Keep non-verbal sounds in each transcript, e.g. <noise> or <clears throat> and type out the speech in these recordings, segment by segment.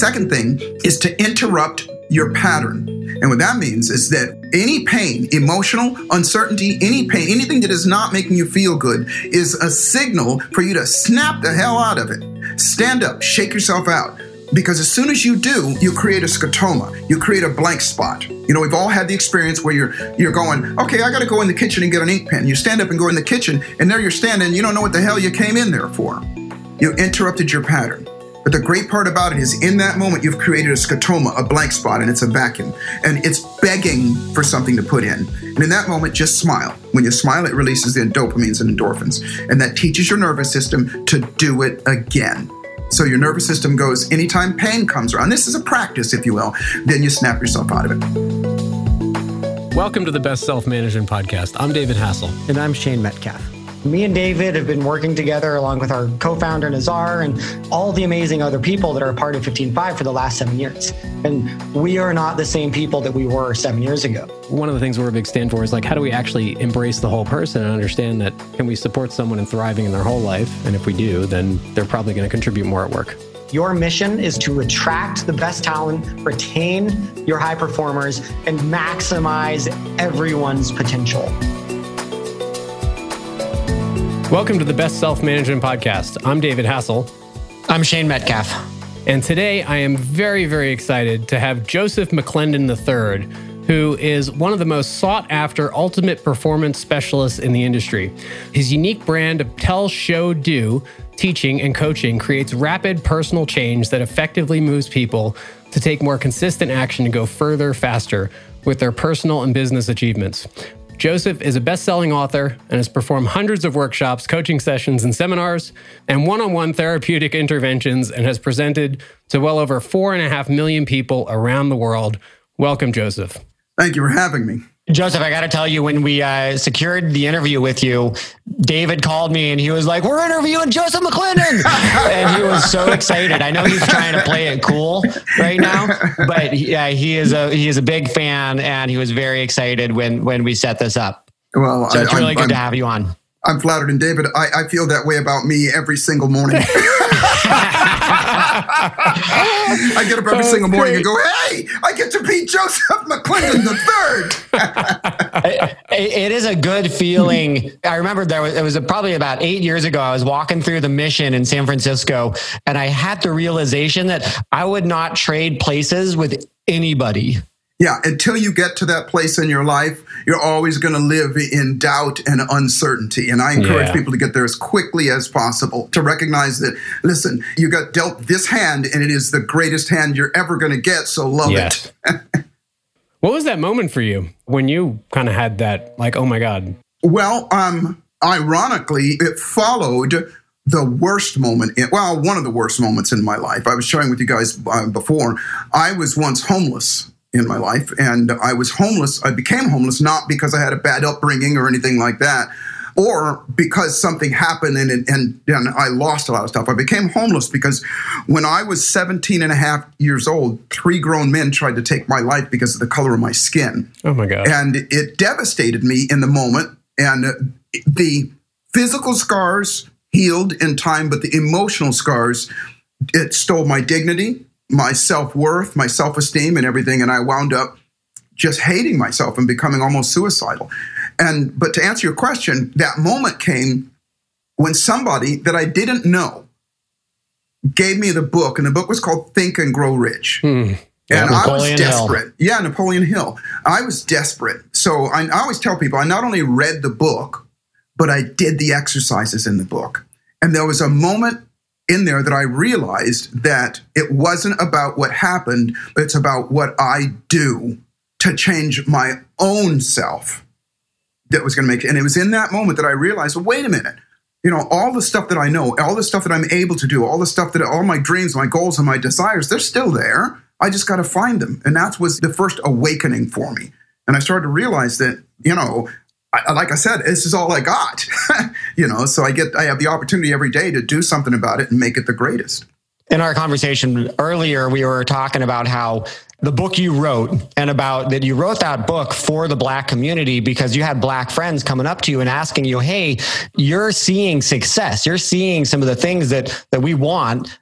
Second thing is to interrupt your pattern. And what that means is that any pain, emotional uncertainty, any pain, anything that is not making you feel good is a signal for you to snap the hell out of it. Stand up, shake yourself out. Because as soon as you do, you create a scotoma. You create a blank spot. You know, we've all had the experience where you're you're going, okay, I got to go in the kitchen and get an ink pen. You stand up and go in the kitchen, and there you're standing. You don't know what the hell you came in there for. You interrupted your pattern. But the great part about it is, in that moment, you've created a scotoma, a blank spot, and it's a vacuum. And it's begging for something to put in. And in that moment, just smile. When you smile, it releases the dopamines and endorphins. And that teaches your nervous system to do it again. So your nervous system goes, anytime pain comes around, this is a practice, if you will, then you snap yourself out of it. Welcome to the Best Self Management Podcast. I'm David Hassell. And I'm Shane Metcalf. Me and David have been working together along with our co-founder Nazar and all the amazing other people that are a part of 15Five for the last seven years. And we are not the same people that we were seven years ago. One of the things we're a big stand for is like, how do we actually embrace the whole person and understand that can we support someone in thriving in their whole life? And if we do, then they're probably going to contribute more at work. Your mission is to attract the best talent, retain your high performers, and maximize everyone's potential. Welcome to the Best Self Management Podcast. I'm David Hassell. I'm Shane Metcalf. And today I am very, very excited to have Joseph McClendon III, who is one of the most sought after ultimate performance specialists in the industry. His unique brand of tell, show, do teaching and coaching creates rapid personal change that effectively moves people to take more consistent action to go further faster with their personal and business achievements. Joseph is a best selling author and has performed hundreds of workshops, coaching sessions, and seminars, and one on one therapeutic interventions, and has presented to well over four and a half million people around the world. Welcome, Joseph. Thank you for having me. Joseph, I got to tell you, when we uh, secured the interview with you, David called me and he was like, "We're interviewing Joseph McClendon," <laughs> and he was so excited. I know he's trying to play it cool right now, but yeah, he is a he is a big fan, and he was very excited when when we set this up. Well, so it's really I'm, good I'm, to have you on. I'm flattered. And David, I, I feel that way about me every single morning. <laughs> I get up every single morning and go, hey, I get to beat Joseph McClendon the third. it is a good feeling. I remember there was, it was probably about eight years ago. I was walking through the mission in San Francisco and I had the realization that I would not trade places with anybody yeah, until you get to that place in your life, you're always going to live in doubt and uncertainty. And I encourage yeah. people to get there as quickly as possible to recognize that, listen, you got dealt this hand and it is the greatest hand you're ever going to get. So love yes. it. <laughs> what was that moment for you when you kind of had that, like, oh my God? Well, um, ironically, it followed the worst moment in, well one of the worst moments in my life i was sharing with you guys uh, before i was once homeless in my life. And I was homeless. I became homeless not because I had a bad upbringing or anything like that, or because something happened and, and, and I lost a lot of stuff. I became homeless because when I was 17 and a half years old, three grown men tried to take my life because of the color of my skin. Oh my God. And it devastated me in the moment. And the physical scars healed in time, but the emotional scars, it stole my dignity my self worth, my self esteem, and everything. And I wound up just hating myself and becoming almost suicidal. And but to answer your question, that moment came when somebody that I didn't know gave me the book, and the book was called Think and Grow Rich. Hmm. And I was desperate. Hill. Yeah, Napoleon Hill. I was desperate. So I, I always tell people I not only read the book, but I did the exercises in the book. And there was a moment in there that I realized that it wasn't about what happened, but it's about what I do to change my own self that was going to make it. And it was in that moment that I realized, well, wait a minute. You know, all the stuff that I know, all the stuff that I'm able to do, all the stuff that all my dreams, my goals, and my desires, they're still there. I just got to find them. And that was the first awakening for me. And I started to realize that, you know, I, like I said, this is all I got, <laughs> you know. So I get, I have the opportunity every day to do something about it and make it the greatest. In our conversation earlier, we were talking about how the book you wrote and about that you wrote that book for the black community because you had black friends coming up to you and asking you, "Hey, you're seeing success. You're seeing some of the things that that we want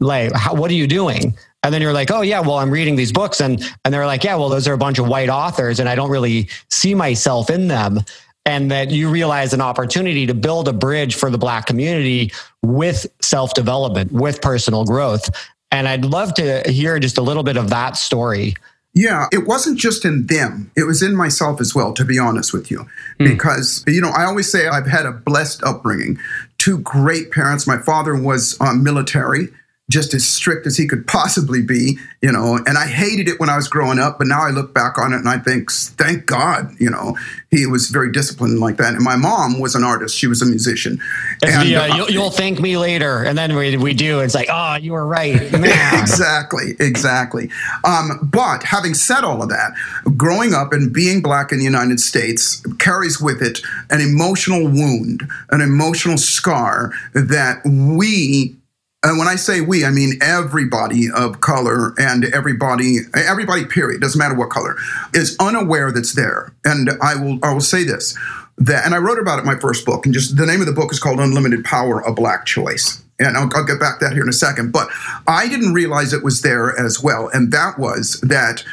like, how, what are you doing? And then you're like, oh yeah, well, I'm reading these books, and and they're like, yeah, well, those are a bunch of white authors, and I don't really see myself in them. And that you realize an opportunity to build a bridge for the black community with self development, with personal growth. And I'd love to hear just a little bit of that story. Yeah, it wasn't just in them. It was in myself as well, to be honest with you. Mm. Because, you know, I always say I've had a blessed upbringing. Two great parents. My father was uh, military just as strict as he could possibly be, you know. And I hated it when I was growing up, but now I look back on it and I think, thank God, you know, he was very disciplined like that. And my mom was an artist; she was a musician. And, the, uh, uh, you'll, you'll, thank me later, and then we, we do. It's like, oh, you were right. <laughs> exactly, exactly. Um, but having said all of that, growing up and being black in the United States carries with it an emotional wound, an emotional scar that we and when I say we, I mean everybody of color and everybody, everybody, period, doesn't matter what color, is unaware that's there. And I will, I will say this, that, and I wrote about it in my first book, and just the name of the book is called Unlimited Power, A Black Choice. And I'll, I'll get back to that here in a second. But I didn't realize it was there as well. And that was that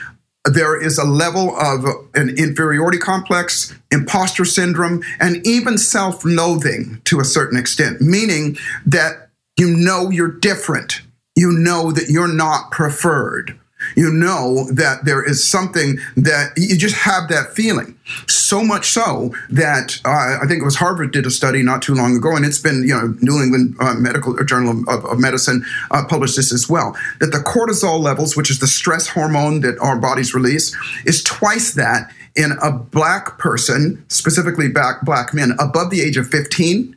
there is a level of an inferiority complex, imposter syndrome, and even self loathing to a certain extent, meaning that you know you're different. You know that you're not preferred. You know that there is something that you just have that feeling. So much so that uh, I think it was Harvard did a study not too long ago, and it's been, you know, New England uh, Medical Journal of, of Medicine uh, published this as well. That the cortisol levels, which is the stress hormone that our bodies release, is twice that in a black person, specifically black, black men above the age of 15,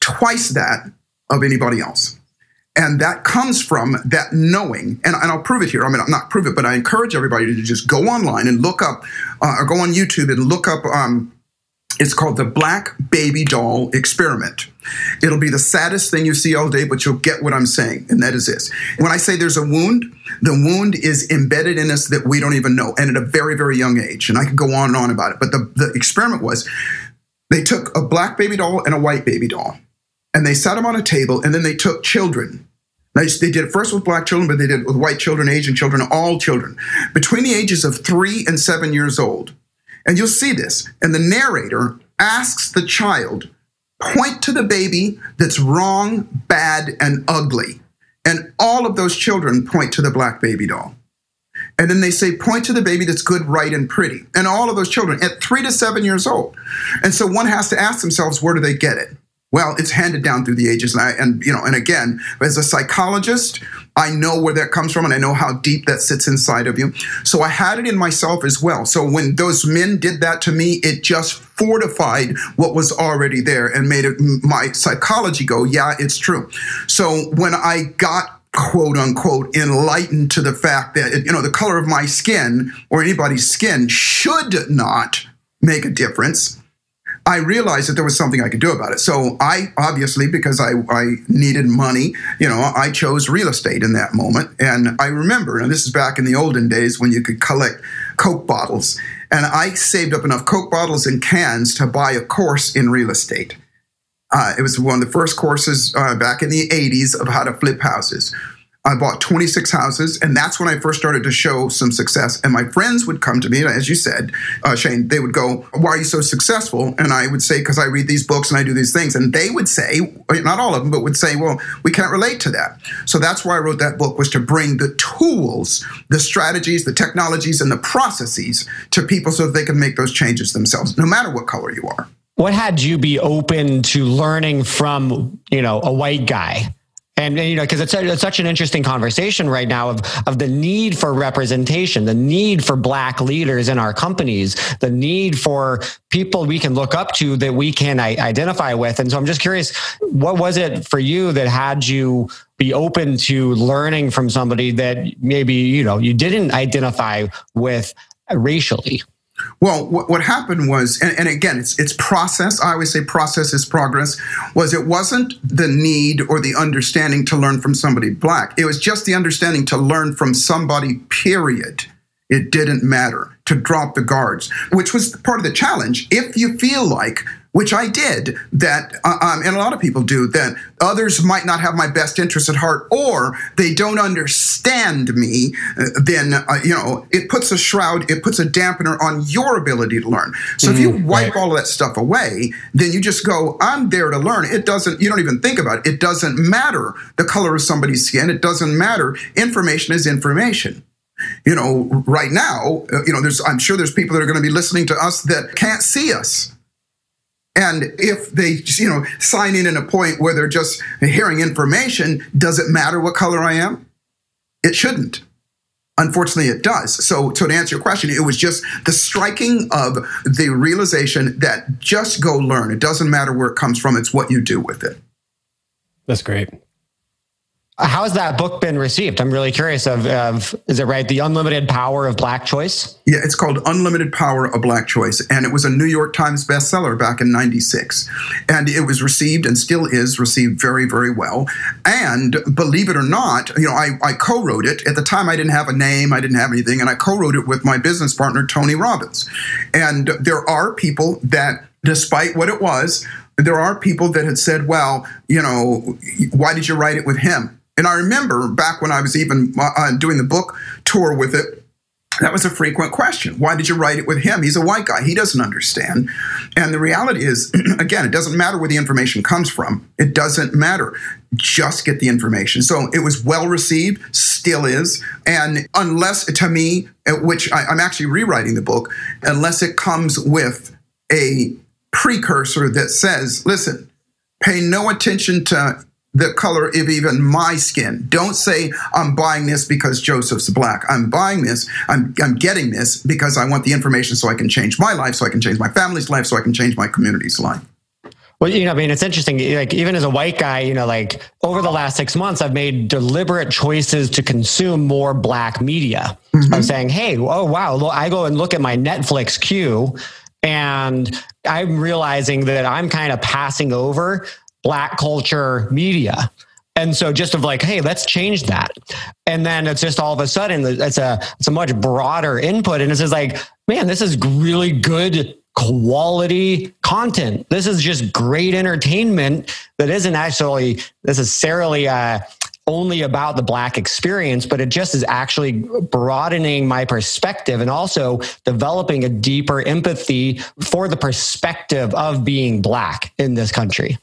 twice that of anybody else. And that comes from that knowing, and, and, I'll prove it here. I mean, I'm not prove it, but I encourage everybody to just go online and look up, uh, or go on YouTube and look up. Um, it's called the Black Baby Doll Experiment. It'll be the saddest thing you see all day, but you'll get what I'm saying, and that is this. When I say there's a wound, the wound is embedded in us that we don't even know, and at a very, very young age. And I could go on and on about it, but the, the experiment was they took a black baby doll and a white baby doll and they sat them on a table and then they took children. They, did it first with black children, but they did it with white children, Asian children, all children between the ages of three and seven years old. And you'll see this. And the narrator asks the child, point to the baby that's wrong, bad, and ugly. And all of those children point to the black baby doll. And then they say, point to the baby that's good, right, and pretty. And all of those children at three to seven years old. And so one has to ask themselves, where do they get it? Well, it's handed down through the ages, and I, and you know, and again, as a psychologist, I know where that comes from, and I know how deep that sits inside of you. So I had it in myself as well. So when those men did that to me, it just fortified what was already there and made it, my psychology go, yeah, it's true. So when I got quote unquote enlightened to the fact that you know the color of my skin or anybody's skin should not make a difference I realized that there was something I could do about it. So I obviously, because I, I needed money, you know, I chose real estate in that moment. And I remember, and this is back in the olden days when you could collect Coke bottles. And I saved up enough Coke bottles and cans to buy a course in real estate. Uh, it was one of the first courses uh, back in the 80s of how to flip houses. I bought 26 houses, and that's when I first started to show some success. And my friends would come to me, and as you said, uh, Shane, they would go, Why are you so successful? And I would say, Because I read these books and I do these things. And they would say, not all of them, but would say, Well, we can't relate to that. So that's why I wrote that book, was to bring the tools, the strategies, the technologies, and the processes to people so that they can make those changes themselves, no matter what color you are. What had you be open to learning from, you know, a white guy? And, you know because it's, it's, such an interesting conversation right now of of the need for representation the need for black leaders in our companies the need for people we can look up to that we can identify with. And so i'm just curious what was it for you that had you be open to learning from somebody that maybe you know you didn't identify with racially well, what, what happened was, and, and, again, it's it's process. I always say process is progress. Was it wasn't the need or the understanding to learn from somebody black. It was just the understanding to learn from somebody. Period. It didn't matter to drop the guards, which was part of the challenge. If you feel like which I did, that, uh, um, and a lot of people do, that others might not have my best interest at heart or they don't understand me, uh, then, uh, you know, it puts a shroud, it puts a dampener on your ability to learn. So mm, if you mm-hmm. wipe right. all of that stuff away, then you just go, I'm there to learn. It doesn't, you don't even think about it. It doesn't matter the color of somebody's skin. It doesn't matter. Information is information you know right now uh, you know there's i'm sure there's people that are going to be listening to us that can't see us and if they, you know, sign in at a point where they're just hearing information, does it matter what color I am? It shouldn't. Unfortunately, it does. So, so to answer your question, it was just the striking of the realization that just go learn. It doesn't matter where it comes from; it's what you do with it. That's great. How's that book been received? I'm really curious. Of, of is it right? The Unlimited Power of Black Choice. Yeah, it's called Unlimited Power of Black Choice, and it was a New York Times bestseller back in '96, and it was received and still is received very, very well. And believe it or not, you know, I, I co-wrote it at the time. I didn't have a name, I didn't have anything, and I co-wrote it with my business partner Tony Robbins. And there are people that, despite what it was, there are people that had said, "Well, you know, why did you write it with him?" And I remember back when I was even uh, doing the book tour with it, that was a frequent question. Why did you write it with him? He's a white guy. He doesn't understand. And the reality is, <clears throat> again, it doesn't matter where the information comes from. It doesn't matter. Just get the information. So it was well received, still is. And unless, to me, which I, I'm actually rewriting the book, unless it comes with a precursor that says, listen, pay no attention to the color of even my skin. Don't say I'm buying this because Joseph's black. I'm buying this. I'm, I'm getting this because I want the information so I can change my life, so I can change my family's life, so I can change my community's life. Well, you know, I mean, it's interesting. Like, even as a white guy, you know, like over the last six months, I've made deliberate choices to consume more black media. Mm-hmm. I'm saying, hey, oh, wow, I go and look at my Netflix queue and I'm realizing that I'm kind of passing over black culture media. And so just of like, hey, let's change that. And then it's just all of a sudden it's a it's a much broader input. And it's just like, man, this is really good quality content. This is just great entertainment that isn't actually necessarily uh, only about the black experience, but it just is actually broadening my perspective and also developing a deeper empathy for the perspective of being black in this country.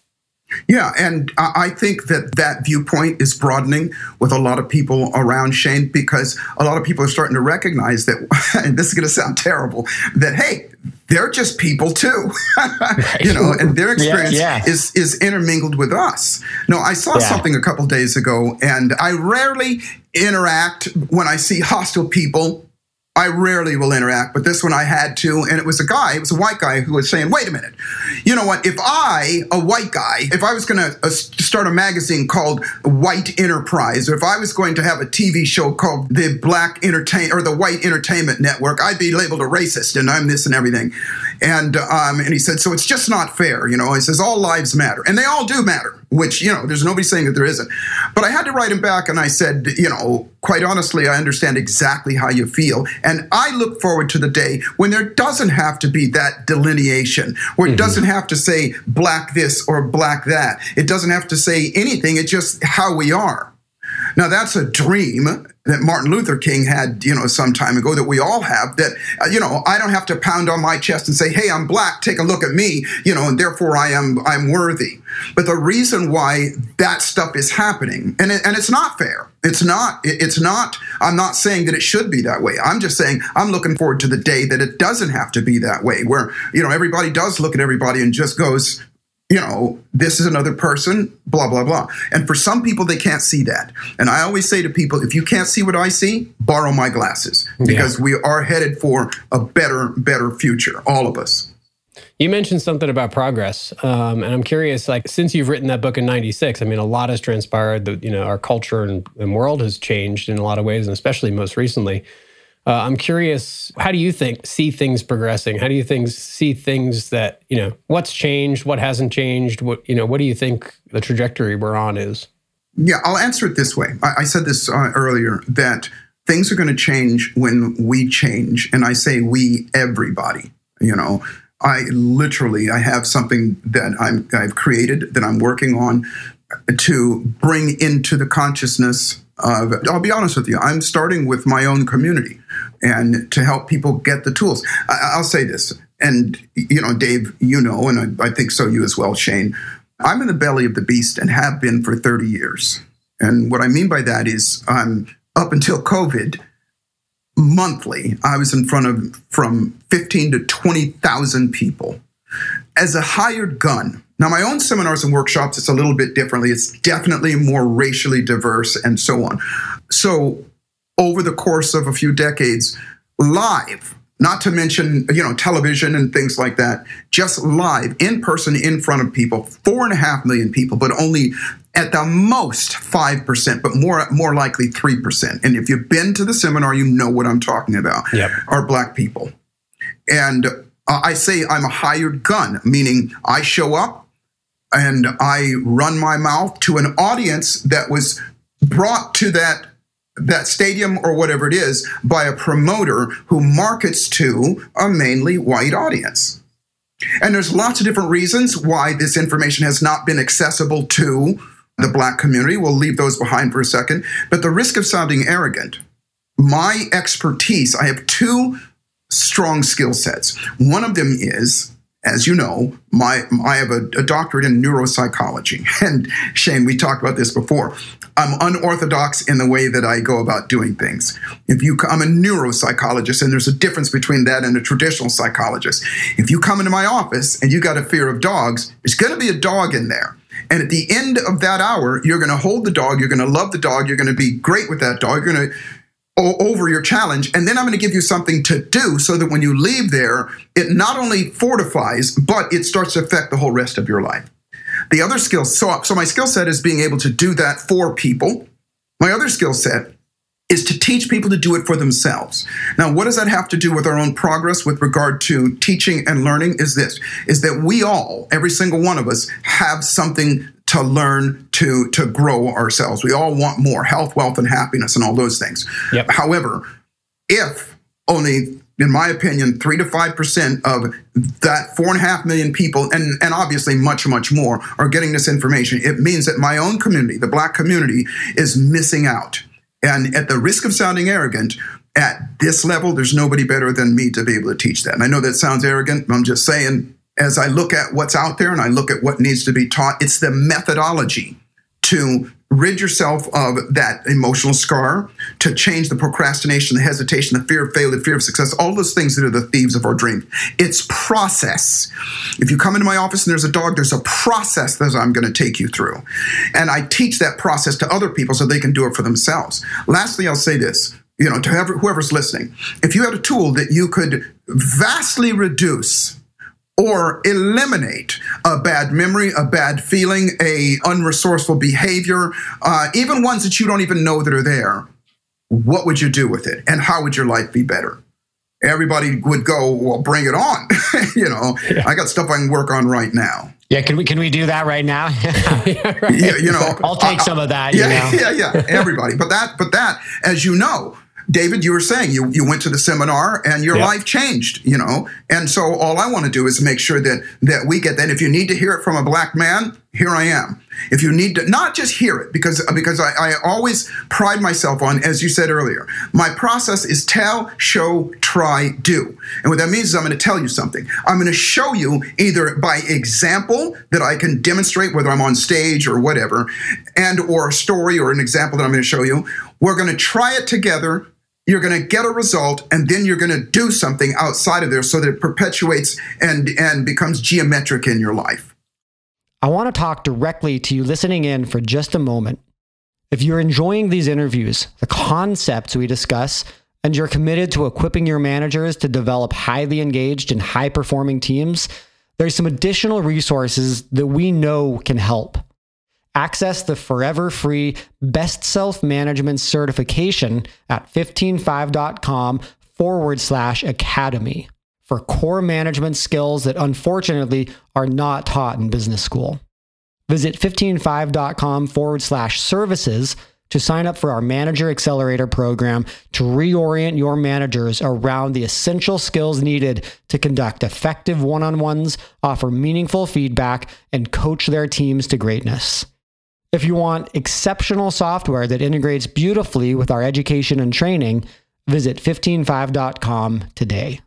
Yeah, and I think that that viewpoint is broadening with a lot of people around Shane because a lot of people are starting to recognize that, <laughs> and this is going to sound terrible, that hey, they're just people too, <laughs> you know, and their experience yeah, yeah. is is intermingled with us. No, I saw yeah. something a couple days ago, and I rarely interact when I see hostile people I rarely will interact, but this one I had to, and it was a guy, it was a white guy who was saying, wait a minute, you know what, if I, a white guy, if I was going to uh, start a magazine called White Enterprise, or if I was going to have a TV show called the Black Entertain, or the White Entertainment Network, I'd be labeled a racist, and I'm this and everything. And, um, and he said, so it's just not fair, you know, he says, all lives matter, and they all do matter which, you know, there's nobody saying that there isn't. But I had to write him back and I said, you know, quite honestly, I understand exactly how you feel. And I look forward to the day when there doesn't have to be that delineation, where it mm-hmm. doesn't have to say black this or black that. It doesn't have to say anything. It's just how we are. Now, that's a dream that Martin Luther King had, you know, some time ago that we all have that, uh, you know, I don't have to pound on my chest and say, hey, I'm black, take a look at me, you know, and therefore I am, I'm worthy. But the reason why that stuff is happening, and, it, and it's not fair. It's not, it's not, I'm not saying that it should be that way. I'm just saying I'm looking forward to the day that it doesn't have to be that way, where, you know, everybody does look at everybody and just goes, you know, this is another person, blah, blah, blah. And for some people, they can't see that. And I always say to people, if you can't see what I see, borrow my glasses because yeah. we are headed for a better, better future, all of us. You mentioned something about progress, um, and I'm curious. Like, since you've written that book in '96, I mean, a lot has transpired. That you know, our culture and, and world has changed in a lot of ways, and especially most recently. Uh, I'm curious, how do you think see things progressing? How do you think see things that you know what's changed, what hasn't changed? What you know, what do you think the trajectory we're on is? Yeah, I'll answer it this way. I, I said this uh, earlier that things are going to change when we change, and I say we, everybody. You know, I literally I have something that I'm I've created that I'm working on to bring into the consciousness I'll be honest with you I'm starting with my own community and to help people get the tools. I, will say this and you know Dave you know and I, I think so you as well Shane. I'm in the belly of the beast and have been for 30 years. And what I mean by that is um, up until COVID monthly I was in front of from 15 to 20,000 people. As a hired gun now, my own seminars and workshops, it's a little bit differently. It's definitely more racially diverse and so on. So, over the course of a few decades, live, not to mention, you know, television and things like that, just live, in person, in front of people, four and a half million people, but only at the most 5%, but more more likely 3%. And if you've been to the seminar, you know what I'm talking about. Yep. Are black people. And uh, I say I'm a hired gun, meaning I show up, and I run my mouth to an audience that was brought to that that stadium or whatever it is by a promoter who markets to a mainly white audience. And there's lots of different reasons why this information has not been accessible to the black community. We'll leave those behind for a second. But the risk of sounding arrogant, my expertise, I have two strong skill sets. One of them is as you know, my I have a, a, doctorate in neuropsychology, <laughs> and Shane, we talked about this before. I'm unorthodox in the way that I go about doing things. If you, I'm a neuropsychologist, and there's a difference between that and a traditional psychologist. If you come into my office and you got a fear of dogs, there's going to be a dog in there. And at the end of that hour, you're going to hold the dog, you're going to love the dog, you're going to be great with that dog, you're going to over your challenge. And then I'm going to give you something to do so that when you leave there, it not only fortifies, but it starts to affect the whole rest of your life. The other skill, so, so my skill set is being able to do that for people. My other skill set is to teach people to do it for themselves. Now, what does that have to do with our own progress with regard to teaching and learning? Is this is that we all, every single one of us, have something to learn to to grow ourselves. We all want more health, wealth, and happiness, and all those things. Yep. However, if only in my opinion, three to five percent of that four and a half million people, and, and obviously much, much more, are getting this information. It means that my own community, the black community, is missing out. And at the risk of sounding arrogant, at this level, there's nobody better than me to be able to teach that. And I know that sounds arrogant, I'm just saying as I look at what's out there and I look at what needs to be taught, it's the methodology to rid yourself of that emotional scar, to change the procrastination, the hesitation, the fear of failure, the fear of success, all those things that are the thieves of our dream. It's process. If you come into my office and there's a dog, there's a process that I'm going to take you through. And I teach that process to other people so they can do it for themselves. Lastly, I'll say this you know, to whoever's listening, if you had a tool that you could vastly reduce or eliminate a bad memory, a bad feeling, a unresourceful behavior, uh, even ones that you don't even know that are there, what would you do with it? And how would your life be better? Everybody would go, well, bring it on. <laughs> you know, yeah. I got stuff I can work on right now. Yeah, can we can we do that right now? <laughs> yeah, right. yeah, you know, I'll take uh, some of that. Yeah, you know? yeah, yeah. Everybody, but that, but that, as you know, David, you were saying you, you went to the seminar and your life changed, you know. And so all I want to do is make sure that that we get that. If you need to hear it from a black man, here I am. If you need to not just hear it, because because I, I always pride myself on, as you said earlier, my process is tell, show, try, do. And what that means is I'm going to tell you something. I'm going to show you either by example that I can demonstrate, whether I'm on stage or whatever, and or a story or an example that I'm going to show you. We're going to try it together you're going to get a result and then you're going to do something outside of there so that it perpetuates and and becomes geometric in your life. I want to talk directly to you listening in for just a moment. If you're enjoying these interviews the concepts we discuss and you're committed to equipping your managers to develop highly engaged and high performing teams there's some additional resources that we know can help Access the forever free Best Self Management certification at 15five.com forward slash academy for core management skills that unfortunately are not taught in business school. Visit 15five.com forward slash services to sign up for our Manager Accelerator program to reorient your managers around the essential skills needed to conduct effective one on ones, offer meaningful feedback, and coach their teams to greatness. If you want exceptional software that integrates beautifully with our education and training, visit 15five.com today.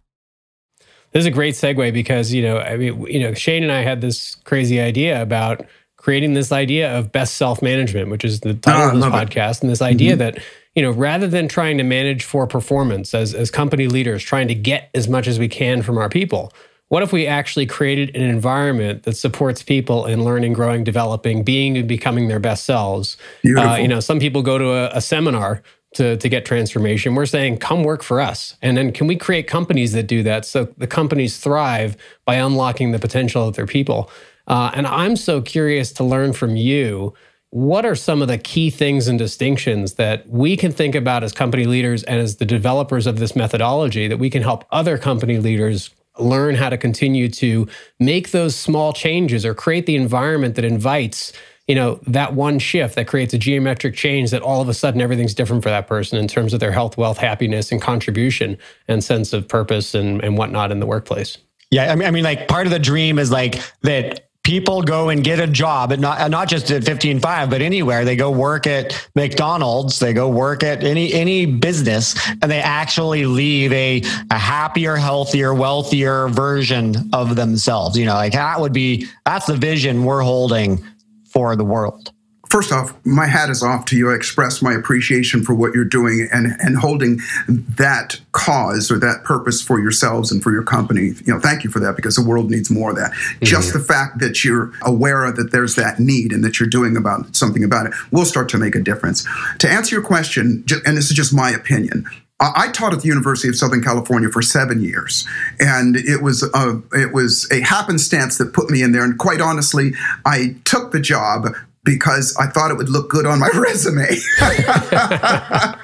This is a great segue because, you know, I mean, you know, Shane and I had this crazy idea about creating this idea of best self management, which is the title oh, of this podcast, it. and this idea mm-hmm. that you know rather than trying to manage for performance as as company leaders, trying to get as much as we can from our people. What if we actually created an environment that supports people in learning, growing, developing, being and becoming their best selves? Uh, you know, some people go to a, a seminar to, to get transformation. We're saying, come work for us. And then can we create companies that do that so the companies thrive by unlocking the potential of their people? Uh, and I'm so curious to learn from you. What are some of the key things and distinctions that we can think about as company leaders and as the developers of this methodology that we can help other company leaders learn how to continue to make those small changes or create the environment that invites you know that one shift that creates a geometric change that all of a sudden everything's different for that person in terms of their health wealth happiness and contribution and sense of purpose and, and whatnot in the workplace. Yeah I mean, I mean like part of the dream is like that people go and get a job at not not just at 15Five but anywhere. They go work at mcdonald's. They go work at any any business and they actually leave a, a happier healthier wealthier version of themselves. You know like that would be that's the vision we're holding for the world first off, my hat is off to you. I express my appreciation for what you're doing and, and holding that cause or that purpose for yourselves and for your company. You know, thank you for that because the world needs more of that. Mm-hmm. Just the fact that you're aware that there's that need and that you're doing about something about it will start to make a difference. To answer your question, and this is just my opinion, I taught at the University of Southern California for seven years, and it was a, it was a happenstance that put me in there. And quite honestly, I took the job because I thought it would look good on my <laughs> resume. <laughs> uh,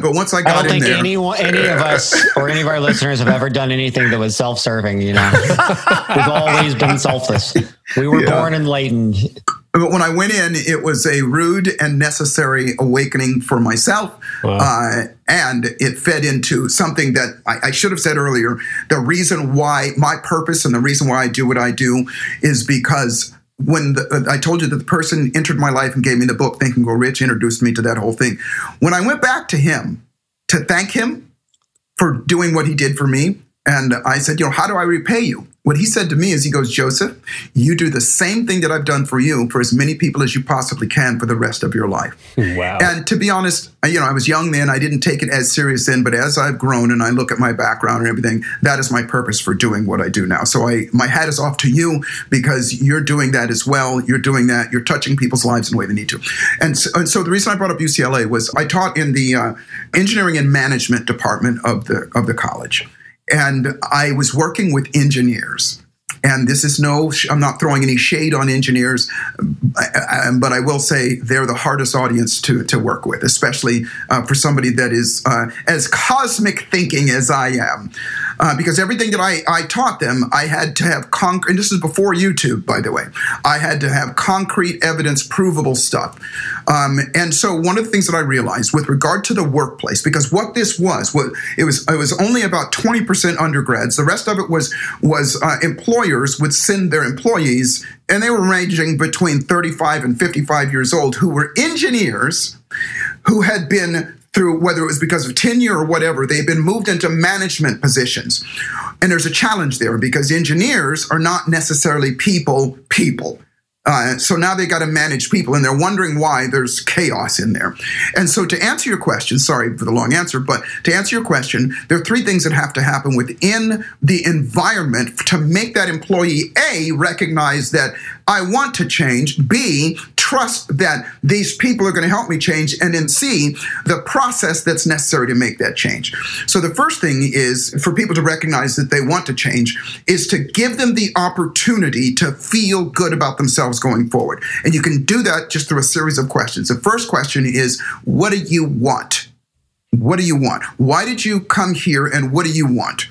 but once I got in, I don't think there, any, any of us or any of our listeners have ever done anything that was self-serving. You know, we've always been selfless. We were yeah. born enlightened. But when I went in, it was a rude and necessary awakening for myself. Wow. Uh, and it fed into something that I, I, should have said earlier. The reason why my purpose and the reason why I do what I do is because when the, uh, I told you that the person entered my life and gave me the book Think and Grow Rich, introduced me to that whole thing. When I went back to him to thank him for doing what he did for me, and I said, you know, how do I repay you? What he said to me is, he goes, Joseph, you do the same thing that I've done for you for as many people as you possibly can for the rest of your life. Wow. And to be honest, you know, I was young then. I didn't take it as serious then, but as I've grown and I look at my background and everything, that is my purpose for doing what I do now. So I, my hat is off to you because you're doing that as well. You're doing that. You're touching people's lives in the way they need to. And so, and so the reason I brought up UCLA was I taught in the uh, engineering and management department of the of the college and I was working with engineers. And this is no, I'm not throwing any shade on engineers, but I will say they're the hardest audience to, to work with, especially uh, for somebody that is uh, as cosmic thinking as I am. Uh, because everything that I, I taught them, I had to have concrete, and this is before YouTube, by the way, I had to have concrete evidence, provable stuff. Um, and so one of the things that I realized with regard to the workplace, because what this was, what it was, it was only about 20% undergrads. The rest of it was, was uh, employers would send their employees, and they were ranging between 35 and 55 years old, who were engineers who had been through whether it was because of tenure or whatever, they've been moved into management positions. And there's a challenge there because engineers are not necessarily people, people. Uh, so now they got to manage people, and they're wondering why there's chaos in there. And so, to answer your question, sorry for the long answer, but to answer your question, there are three things that have to happen within the environment to make that employee A recognize that I want to change, B trust that these people are going to help me change, and then see the process that's necessary to make that change. So the first thing is for people to recognize that they want to change is to give them the opportunity to feel good about themselves going forward. And you can do that just through a series of questions. The first question is, what do you want? What do you want? Why did you come here and what do you want?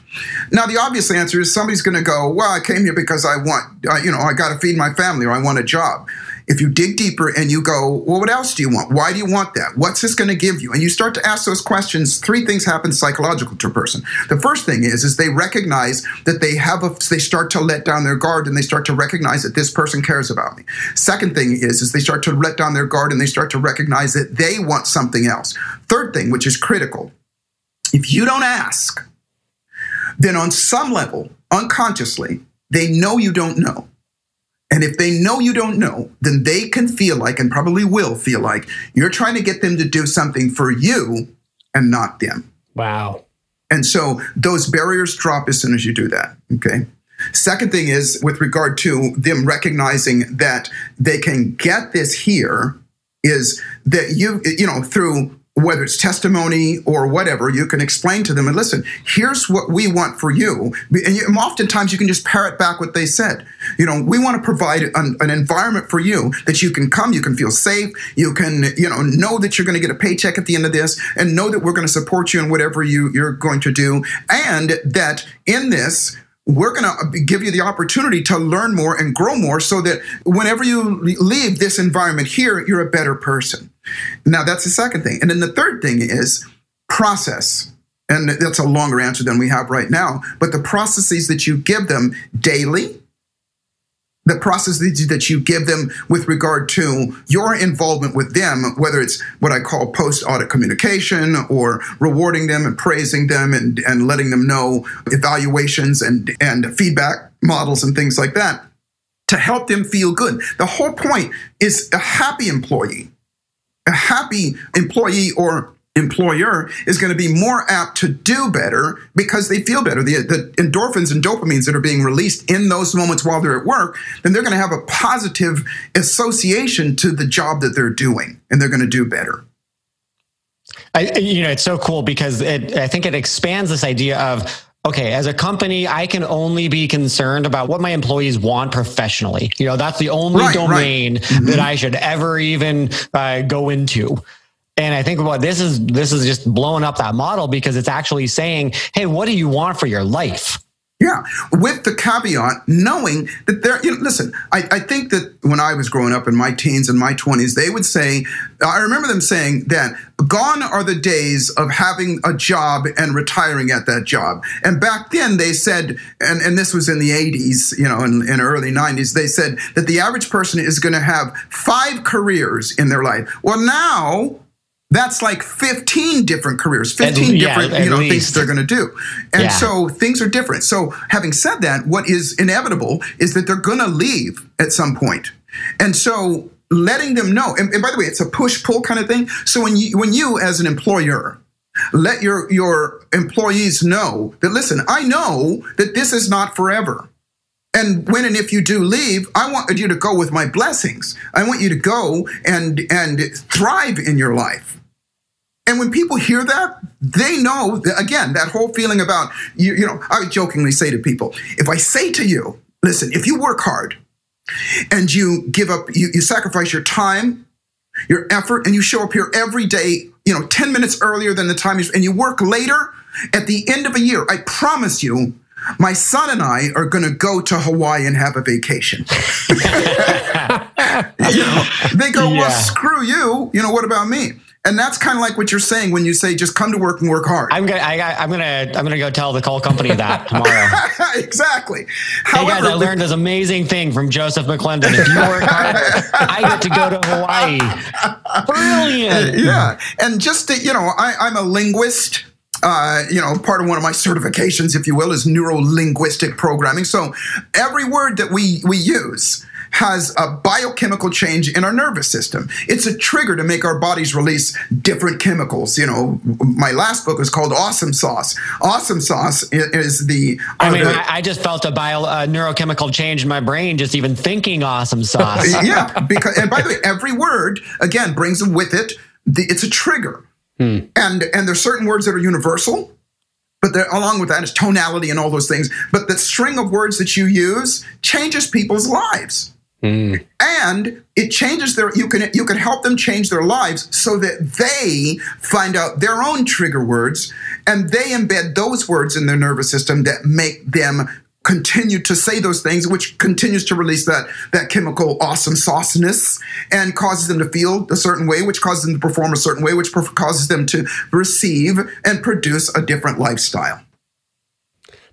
Now, the obvious answer is somebody's going to go, Well, I came here because I want, uh, you know, I got to feed my family or I want a job. if you dig deeper and you go, well, what else do you want? Why do you want that? What's this going to give you? And you start to ask those questions. Three things happen psychological to a person. The first thing is, is they recognize that they have a, they start to let down their guard and they start to recognize that this person cares about me. Second thing is, is they start to let down their guard and they start to recognize that they want something else. Third thing, which is critical, if you don't ask, then on some level, unconsciously, they know you don't know. And if they know you don't know, then they can feel like, and probably will feel like, you're trying to get them to do something for you and not them. Wow. And so those barriers drop as soon as you do that. Okay. Second thing is with regard to them recognizing that they can get this here is that you, you know, through whether it's testimony or whatever, you can explain to them and listen, here's what we want for you. And oftentimes you can just parrot back what they said. You know, we want to provide an, an, environment for you that you can come, you can feel safe, you can, you know, know that you're going to get a paycheck at the end of this and know that we're going to support you in whatever you, you're going to do. And that in this, we're going to give you the opportunity to learn more and grow more so that whenever you leave this environment here, you're a better person. Now, that's the second thing. And then the third thing is process. And that's a longer answer than we have right now. But the processes that you give them daily, the processes that you give them with regard to your involvement with them, whether it's what I call post audit communication or rewarding them and praising them and, and letting them know evaluations and, and feedback models and things like that to help them feel good. The whole point is a happy employee. A happy employee or employer is going to be more apt to do better because they feel better. The, the, endorphins and dopamines that are being released in those moments while they're at work, then they're going to have a positive association to the job that they're doing and they're going to do better. I, you know, it's so cool because it, I think it expands this idea of okay, as a company, I can only be concerned about what my employees want professionally. You know, that's the only right, domain right. Mm-hmm. that I should ever even uh, go into. And I think what this is, this is just blowing up that model because it's actually saying, Hey, what do you want for your life? Yeah, with the caveat, knowing that there, you know, listen, I, I think that when I was growing up in my teens and my 20s, they would say, I remember them saying that gone are the days of having a job and retiring at that job. And back then they said, and, and this was in the 80s, you know, in, in early 90s, they said that the average person is going to have five careers in their life. Well, now, that's like 15 different careers 15 yeah, different you know least. things they're going to do. And yeah. so things are different. So having said that what is inevitable is that they're going to leave at some point. And so letting them know and, and by the way it's a push pull kind of thing. So when you when you as an employer let your your employees know that listen i know that this is not forever and when and if you do leave, I want you to go with my blessings. I want you to go and and thrive in your life. And when people hear that, they know that, again that whole feeling about you. You know, I jokingly say to people, if I say to you, listen, if you work hard and you give up, you, you sacrifice your time, your effort, and you show up here every day, you know, ten minutes earlier than the time, you, and you work later. At the end of a year, I promise you, my son and I are going to go to Hawaii and have a vacation. <laughs> you know, they go, yeah. well, screw you. You know, what about me? And that's kind of like what you're saying when you say just come to work and work hard. I'm gonna, I, am gonna, I'm gonna go tell the coal company that tomorrow. <laughs> exactly. However, hey guys, I learned this amazing thing from Joseph McClendon. If you work hard, <laughs> I get to go to Hawaii. Brilliant. Yeah, and just to, you know, I, I'm a linguist. Uh, you know, part of one of my certifications, if you will, is neuro linguistic programming. So every word that we we use has a biochemical change in our nervous system. It's a trigger to make our bodies release different chemicals. You know, my last book is called Awesome Sauce. Awesome Sauce is the. I mean, the, I, just felt a bio uh, neurochemical change in my brain just even thinking Awesome Sauce. <laughs> yeah, because and by the way, every word again brings with it. The, it's a trigger. Hmm. And and there's certain words that are universal, but along with that is tonality and all those things. But the string of words that you use changes people's lives. Mm. And it changes their you can you can help them change their lives so that they find out their own trigger words and they embed those words in their nervous system that make them continue to say those things, which continues to release that that chemical awesome sauceness and causes them to feel a certain way, which causes them to perform a certain way, which causes them to receive and produce a different lifestyle.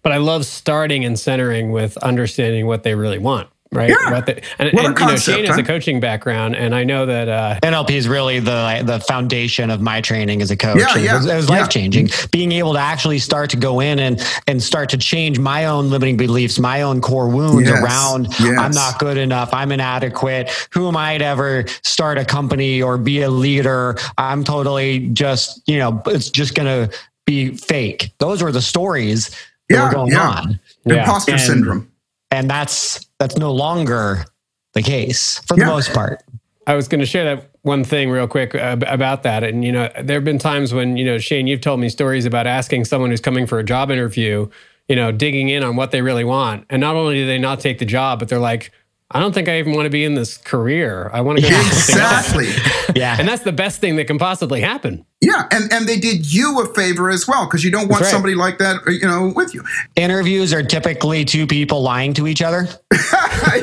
But I love starting and centering with understanding what they really want right? Yeah. What the, and, What a and you know, concept, Shane has a coaching background, and I know that uh, NLP is really the the foundation of my training as a coach. Yeah, yeah, It was, was yeah. life changing. Being able to actually start to go in and and start to change my own limiting beliefs, my own core wounds Yes, around yes. I'm not good enough, I'm inadequate. Who am I to ever start a company or be a leader? I'm totally just you know it's just gonna be fake. Those were the stories that Yeah, were going yeah. on, Yeah. Imposter And- syndrome. and that's that's no longer the case for Yeah. the most part. I was going to share that one thing real quick uh, about that. And, you know, there have been times when, you know, Shane, you've told me stories about asking someone who's coming for a job interview, you know, digging in on what they really want. And not only do they not take the job, but they're like, I don't think I even want to be in this career. I want to go do. Exactly. <laughs> Yeah, And that's the best thing that can possibly happen. Yeah, and and they did you a favor as well because you don't want right. somebody like that, you know, with you. interviews are typically two people lying to each other. <laughs>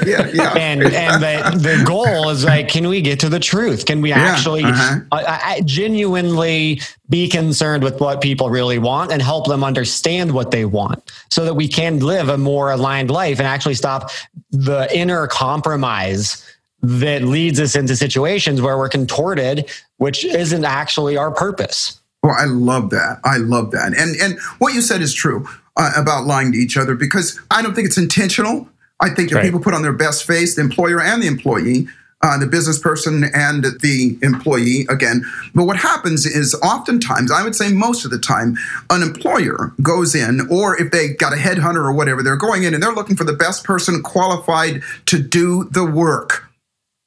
yeah, yeah. and and the the goal is like can we get to the truth can we actually uh-huh. uh, uh, genuinely be concerned with what people really want and help them understand what they want so that we can live a more aligned life and actually stop the inner compromise that leads us into situations where we're contorted which isn't actually our purpose Well, I love that. I love that. And and what you said is true uh, about lying to each other because I don't think it's intentional. I think that Right. people put on their best face, the employer and the employee, uh, the business person and the employee again. But what happens is oftentimes, I would say most of the time, an employer goes in, or if they got a headhunter or whatever, they're going in and they're looking for the best person qualified to do the work.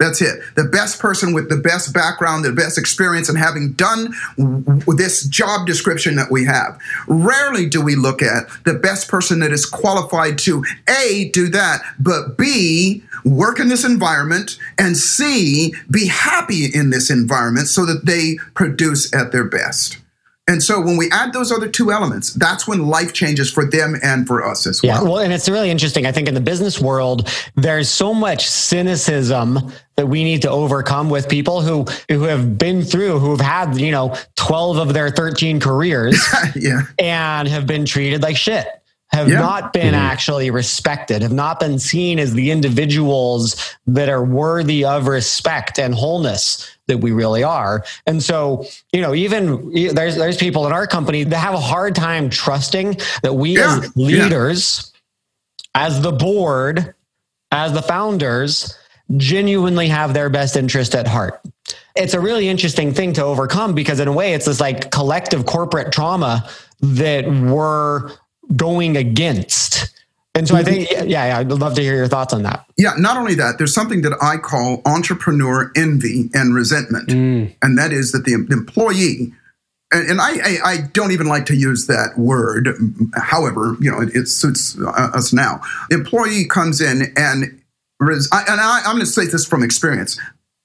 That's it. The best person with the best background, the best experience, and having done this job description that we have. Rarely do we look at the best person that is qualified to A, do that, but B, work in this environment, and C, be happy in this environment so that they produce at their best. And so when we add those other two elements, that's when life changes for them and for us as well. Yeah, well. and it's really interesting. I think in the business world, there's so much cynicism that we need to overcome with people who who have been through, who have had you know 12 of their 13 careers <laughs> yeah. and have been treated like shit. Have Yeah. not been mm-hmm. actually respected, have not been seen as the individuals that are worthy of respect and wholeness that we really are. And so, you know, even there's there's people in our company that have a hard time trusting that we Yeah, as leaders, as the board, as the founders, genuinely have their best interest at heart. It's a really interesting thing to overcome because in a way it's this like collective corporate trauma that we're going against. And so I think, yeah, yeah, I'd love to hear your thoughts on that. Yeah, not only that, there's something that I call entrepreneur envy and resentment. And that is that the employee, and, and I, I, I don't even like to use that word. However, you know, it, it suits uh, us now. Employee comes in and, res, I, and I, I'm going to say this from experience.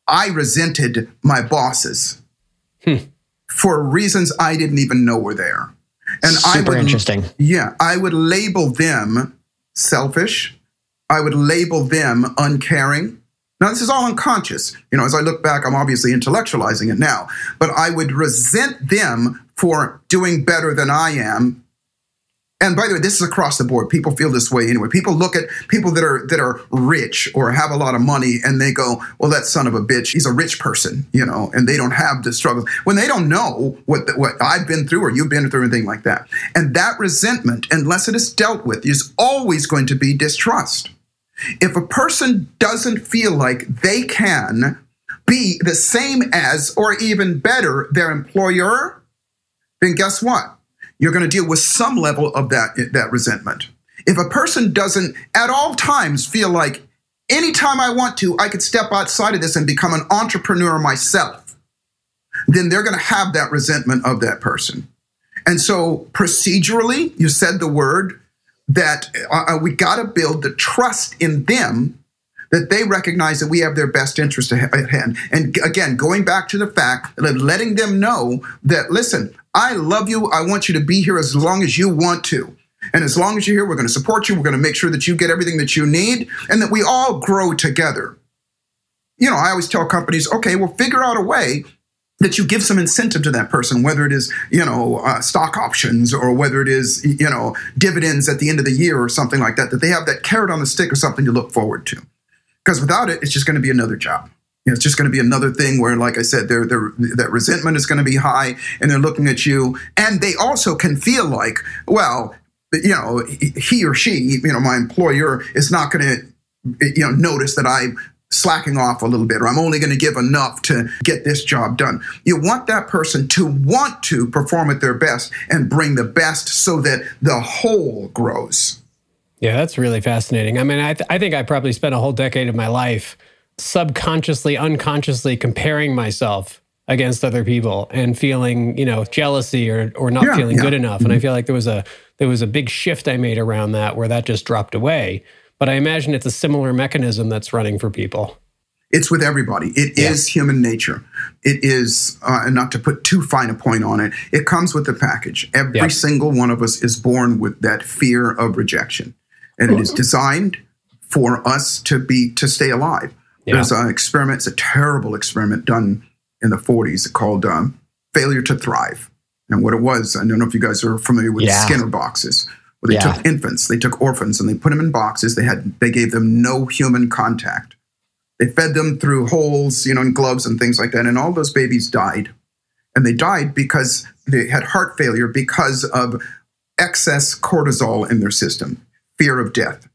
I resented my bosses for reasons I didn't even know were there. And I Super would, interesting. yeah, I would label them selfish. I would label them uncaring. Now, this is all unconscious. You know, as I look back, I'm obviously intellectualizing it now, but I would resent them for doing better than I am. And by the way, this is across the board. People feel this way anyway. People look at people that are that are rich or have a lot of money and they go, "Well, that son of a bitch, he's a rich person," you know, and they don't have the struggles when they don't know what the, what I've been through or you've been through, anything like that. And that resentment, unless it is dealt with, is always going to be distrust. If a person doesn't feel like they can be the same as or even better their employer, then guess what? You're going to deal with some level of that, that resentment. If a person doesn't at all times feel like anytime I want to, I could step outside of this and become an entrepreneur myself, then they're going to have that resentment of that person. And so, procedurally, you said the word that uh, we got to build the trust in them that they recognize that we have their best interest at hand. And again, going back to the fact that letting them know that, listen, I love you. I want you to be here as long as you want to. And as long as you're here, we're going to support you. We're going to make sure that you get everything that you need and that we all grow together. You know, I always tell companies, okay, well, figure out a way that you give some incentive to that person, whether it is, you know, uh, stock options or whether it is, you know, dividends at the end of the year or something like that, that they have that carrot on the stick or something to look forward to. Because without it, it's just going to be another job. You know, it's just going to be another thing where, like I said, they're, they're, that resentment is going to be high and they're looking at you. And they also can feel like, well, you know, he or she, you know, my employer is not going to, you know, notice that I'm slacking off a little bit, or I'm only going to give enough to get this job done. You want that person to want to perform at their best and bring the best so that the whole grows. Yeah, that's really fascinating. I mean, I, th- I think I probably spent a whole decade of my life subconsciously, unconsciously comparing myself against other people and feeling, you know, jealousy or or not yeah, feeling yeah. good enough. And I mm-hmm. feel like there was a there was a big shift I made around that where that just dropped away. But I imagine it's a similar mechanism that's running for people. It's with everybody. It yeah. is human nature. It is, uh, and not to put too fine a point on it, it comes with the package. Every single one of us is born with that fear of rejection. And it is designed for us to be to stay alive. Yeah. There's an experiment, it's a terrible experiment done in the 40s called um, Failure to Thrive. And what it was, I don't know if you guys are familiar with yeah. Skinner boxes where they yeah. took infants, they took orphans, and they put them in boxes. They had they gave them no human contact. They fed them through holes, you know, in gloves and things like that, and all those babies died. And they died because they had heart failure because of excess cortisol in their system, fear of death.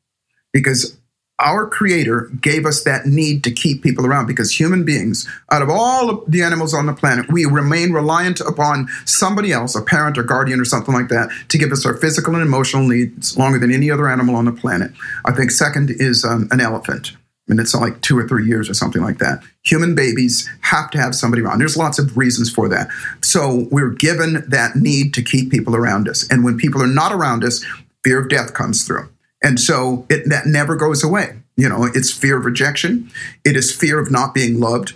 Because our creator gave us that need to keep people around because human beings, out of all of the animals on the planet, we remain reliant upon somebody else, a parent or guardian or something like that, to give us our physical and emotional needs longer than any other animal on the planet. I think second is um, an elephant. Mean, it's like two or three years or something like that. Human babies have to have somebody around. There's lots of reasons for that. So we're given that need to keep people around us. And when people are not around us, fear of death comes through. And so it, that never goes away. You know, it's fear of rejection. It is fear of not being loved.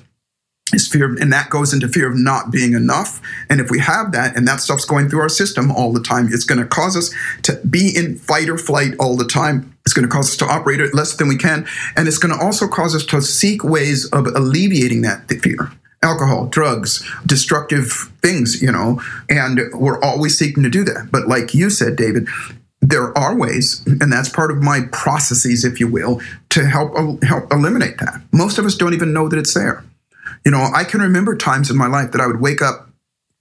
It's fear, and that goes into fear of not being enough. And if we have that, and that stuff's going through our system all the time, it's going to cause us to be in fight or flight all the time. It's going to cause us to operate at less than we can, and it's going to also cause us to seek ways of alleviating that fear alcohol, drugs, destructive things, you know, and we're always seeking to do that. But like you said, David, there are ways, and that's part of my processes, if you will, to help uh, help eliminate that. Most of us don't even know that it's there. You know, I can remember times in my life that I would wake up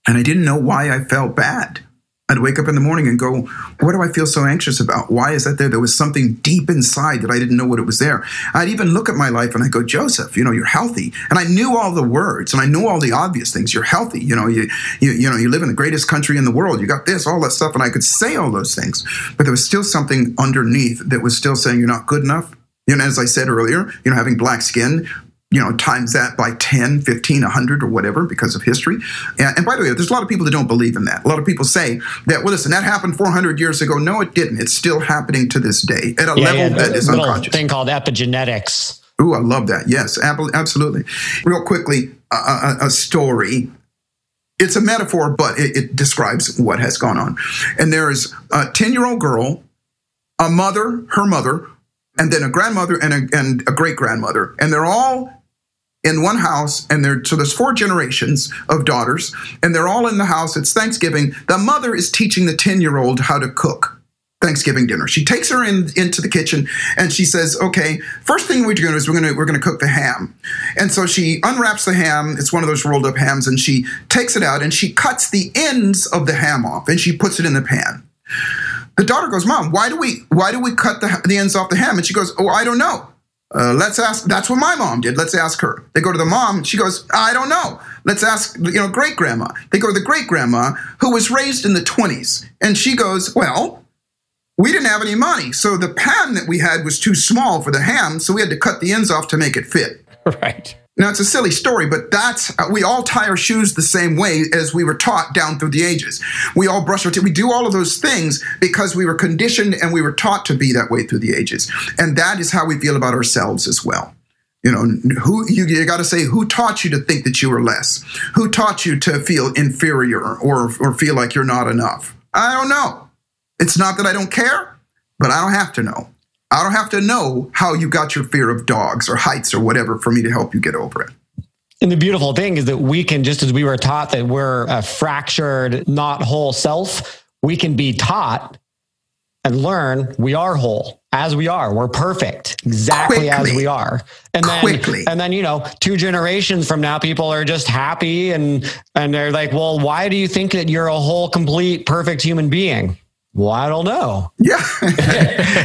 and I didn't know why I felt bad. I'd wake up in the morning and go, What do I feel so anxious about? Why is that there? There was something deep inside that I didn't know what it was there. I'd even look at my life and I go, Joseph, you know, you're healthy. And I knew all the words and I knew all the obvious things. You're healthy. You know, you, you, you know, you live in the greatest country in the world. You got this, all that stuff. And I could say all those things. But there was still something underneath that was still saying you're not good enough. You know, as I said earlier, you know, having black skin, you know, times that by 10, 15, 100 or whatever because of history. And, and, by the way, there's a lot of people that don't believe in that. A lot of people say that, well, listen, that happened 400 years ago. No, it didn't. It's still happening to this day at a yeah, level yeah, that is unconscious. thing called epigenetics. Ooh, I love that. Yes, absolutely. Real quickly, a, a, a story it's a metaphor, but it, it, describes what has gone on. And there's a 10 year old girl, a mother, her mother, and then a grandmother and a, and a great grandmother. And they're all in one house and they're so there's four generations of daughters and they're all in the house. It's thanksgiving. The mother is teaching the 10 year old how to cook thanksgiving dinner. She takes her in into the kitchen and she says okay first thing we're going to do is we're going to we're going to cook the ham. And so she unwraps the ham. It's one of those rolled up hams and she takes it out and she cuts the ends of the ham off and she puts it in the pan. The daughter goes mom why do we why do we cut the, the ends off the ham? And she goes oh i don't know uh, let's ask. That's what my mom did. Let's ask her. They go to the mom. She goes, I don't know. Let's ask, you know, great grandma. They go to the great grandma who was raised in the 20s. And she goes, Well, we didn't have any money. So the pan that we had was too small for the ham. So we had to cut the ends off to make it fit. <laughs> Right. Now it's a silly story, but that's uh, we all tie our shoes the same way as we were taught down through the ages. We all brush our teeth. We do all of those things because we were conditioned and we were taught to be that way through the ages. And that is how we feel about ourselves as well. You know, who you, you got to say who taught you to think that you were less? Who taught you to feel inferior or or feel like you're not enough? I don't know. It's not that I don't care, but I don't have to know. I don't have to know how you got your fear of dogs or heights or whatever for me to help you get over it. And the beautiful thing is that we can, just as we were taught that we're a fractured, not whole self, we can be taught and learn we are whole as we are. We're perfect, exactly Quickly. as we are. And then, Quickly. and then, you know, two generations from now, people are just happy and, and they're like, well, why do you think that you're a whole, complete, perfect human being? Well, I don't know. Yeah. <laughs>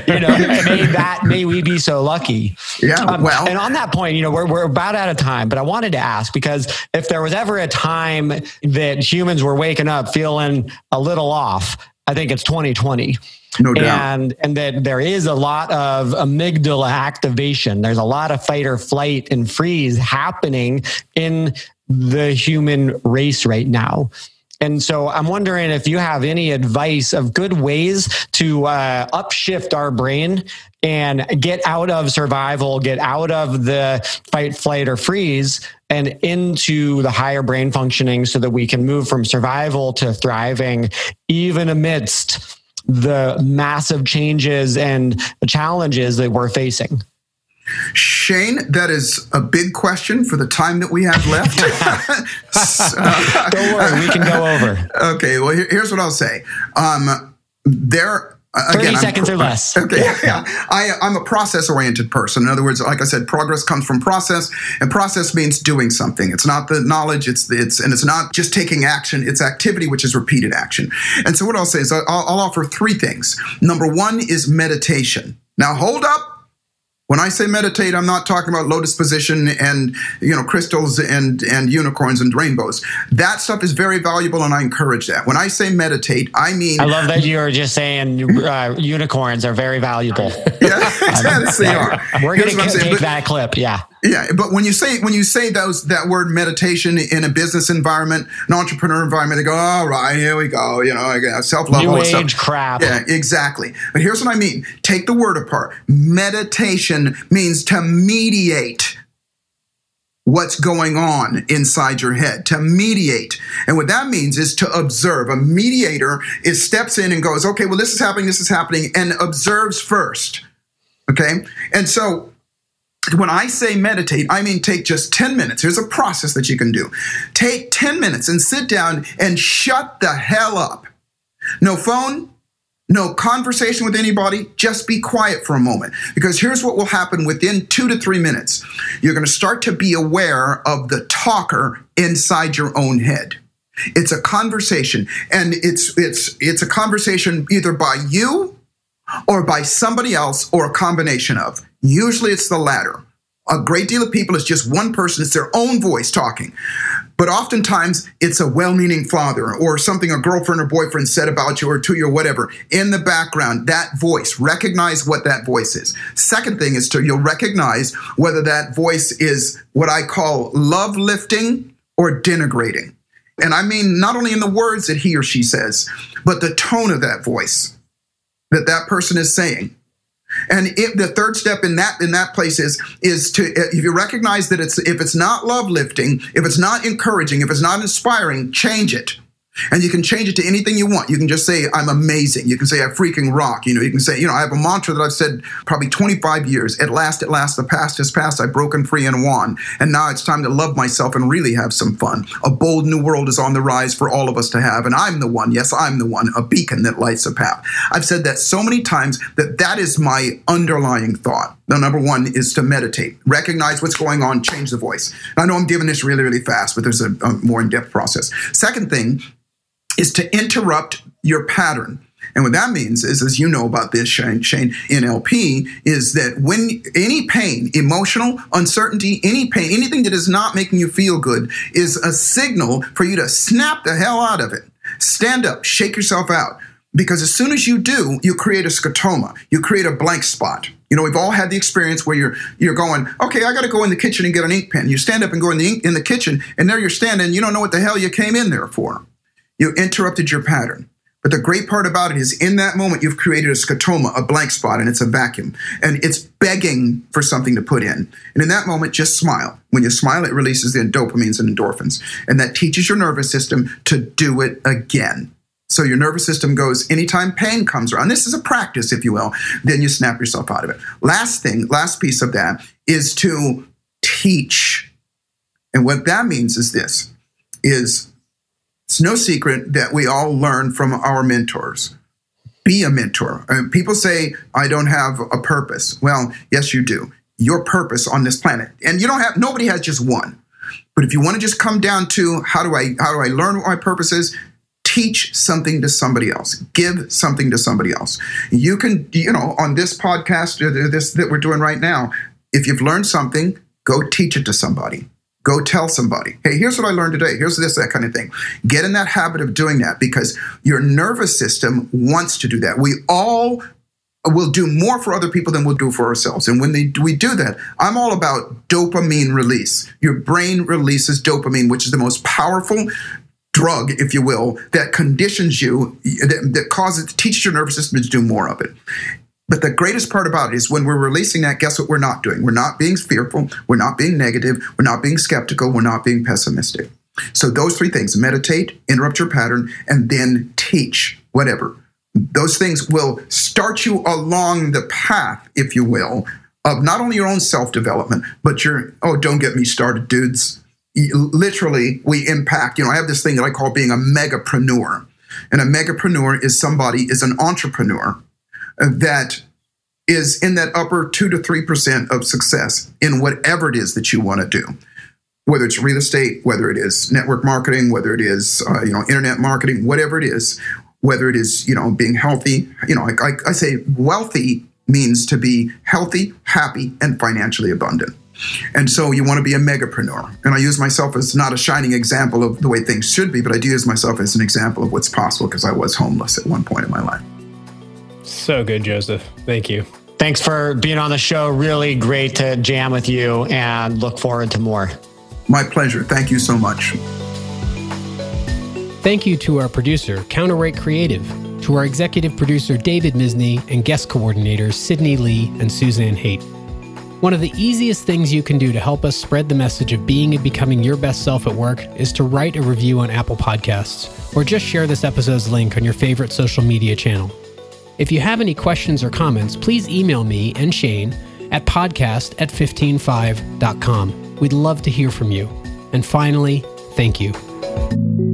you know, may that may we be so lucky. Yeah. Um, well, and on that point, you know, we're we're about out of time, but I wanted to ask because if there was ever a time that humans were waking up feeling a little off, I think it's 2020. No doubt. And and that there is a lot of amygdala activation. There's a lot of fight or flight and freeze happening in the human race right now. And so I'm wondering if you have any advice of good ways to uh, upshift our brain and get out of survival, get out of the fight, flight, or freeze and into the higher brain functioning so that we can move from survival to thriving, even amidst the massive changes and challenges that we're facing. Shane, that is a big question for the time that we have left. <laughs> Don't worry, we can go over. Okay, well, here's what I'll say. Um, there. Again, 30 seconds I'm, or less. Okay, yeah. yeah. I, I'm a process oriented person. In other words, like I said, progress comes from process, and process means doing something. It's not the knowledge, it's, it's and it's not just taking action, it's activity, which is repeated action. And so, what I'll say is I'll, I'll offer three things. Number one is meditation. Now, hold up when I say meditate, I'm not talking about lotus position and you know crystals and and unicorns and rainbows. That stuff is very valuable, and I encourage that. When I say meditate, I mean I love that you're just saying uh, unicorns are very valuable. <laughs> yeah, yes, they are. We're going to take that clip. Yeah. Yeah, but when you say when you say those that word meditation in a business environment, an entrepreneur environment, they go, all right, here we go, you know, self love, age stuff. crap. Yeah, exactly. But here's what I mean: take the word apart. Meditation means to mediate what's going on inside your head to mediate and what that means is to observe a mediator is steps in and goes okay well this is happening this is happening and observes first okay and so when I say meditate, I mean take just 10 minutes. Here's a process that you can do. Take 10 minutes and sit down and shut the hell up. No phone, no conversation with anybody. Just be quiet for a moment. Because here's what will happen within two to three minutes you're going to start to be aware of the talker inside your own head. It's a conversation, and it's it's it's a conversation either by you or by somebody else or a combination of. Usually it's the latter. A great deal of people, it's just one person, it's their own voice talking. But oftentimes it's a well meaning father or something a girlfriend or boyfriend said about you or to you or whatever. In the background, that voice, recognize what that voice is. Second thing is to you'll recognize whether that voice is what I call love lifting or denigrating. And I mean not only in the words that he or she says, but the tone of that voice that that person is saying. And if the third step in that in that place is is to if you recognize that it's if it's not love lifting, if it's not encouraging, if it's not inspiring, change it. And you can change it to anything you want. You can just say, I'm amazing. You can say, I freaking rock. You know, you can say, you know, I have a mantra that I've said probably 25 years. At last, at last, the past has passed. I've broken free and won. And now it's time to love myself and really have some fun. A bold new world is on the rise for all of us to have. And I'm the one. Yes, I'm the one, a beacon that lights a path. I've said that so many times that that is my underlying thought. The number one is to meditate, recognize what's going on, change the voice. I know I'm giving this really, really fast, but there's a, a more in depth process. Second thing is to interrupt your pattern. And what that means is, as you know about this, Shane, Shane, NLP, is that when any pain, emotional uncertainty, any pain, anything that is not making you feel good, is a signal for you to snap the hell out of it. Stand up, shake yourself out. Because as soon as you do, you create a scotoma. You create a blank spot. You know, we've all had the experience where you're you're going, okay, I got to go in the kitchen and get an ink pen. You stand up and go in the ink, in the kitchen, and there you're standing. You don't know what the hell you came in there for. You interrupted your pattern. But the great part about it is in that moment, you've created a scotoma, a blank spot, and it's a vacuum. And it's begging for something to put in. And in that moment, just smile. When you smile, it releases the dopamines and endorphins. And that teaches your nervous system to do it again. So your nervous system goes anytime pain comes around. This is a practice, if you will. Then you snap yourself out of it. Last thing, last piece of that is to teach. And what that means is this is it's no secret that we all learn from our mentors. Be a mentor. Uh, people say, I don't have a purpose. Well, yes, you do. Your purpose on this planet. And you don't have, nobody has just one. But if you want to just come down to how do I how do I learn what my purpose is, teach something to somebody else give something to somebody else you can you know on this podcast uh, this that we're doing right now if you've learned something go teach it to somebody go tell somebody hey here's what i learned today here's this that kind of thing get in that habit of doing that because your nervous system wants to do that we all will do more for other people than we'll do for ourselves. And when they, we do that, I'm all about dopamine release. Your brain releases dopamine, which is the most powerful drug, if you will, that conditions you, that, that causes, teaches your nervous system to do more of it. But the greatest part about it is when we're releasing that, guess what we're not doing? We're not being fearful, we're not being negative, we're not being skeptical, we're not being pessimistic. So, those three things meditate, interrupt your pattern, and then teach, whatever. Those things will start you along the path, if you will, of not only your own self development, but your, oh, don't get me started, dudes literally we impact you know i have this thing that i call being a megapreneur and a megapreneur is somebody is an entrepreneur that is in that upper 2 to 3% of success in whatever it is that you want to do whether it's real estate whether it is network marketing whether it is uh, you know internet marketing whatever it is whether it is you know being healthy you know I, I say wealthy means to be healthy happy and financially abundant and so you want to be a megapreneur. And I use myself as not a shining example of the way things should be, but I do use myself as an example of what's possible because I was homeless at one point in my life. So good, Joseph. Thank you. Thanks for being on the show. Really great to jam with you and look forward to more. My pleasure. Thank you so much. Thank you to our producer, Counterweight Creative, to our executive producer, David Mizne, and guest coordinators, Sydney Lee and Suzanne Haight. One of the easiest things you can do to help us spread the message of being and becoming your best self at work is to write a review on Apple Podcasts or just share this episode's link on your favorite social media channel. If you have any questions or comments, please email me and Shane at podcast at 15five.com. We'd love to hear from you. And finally, thank you.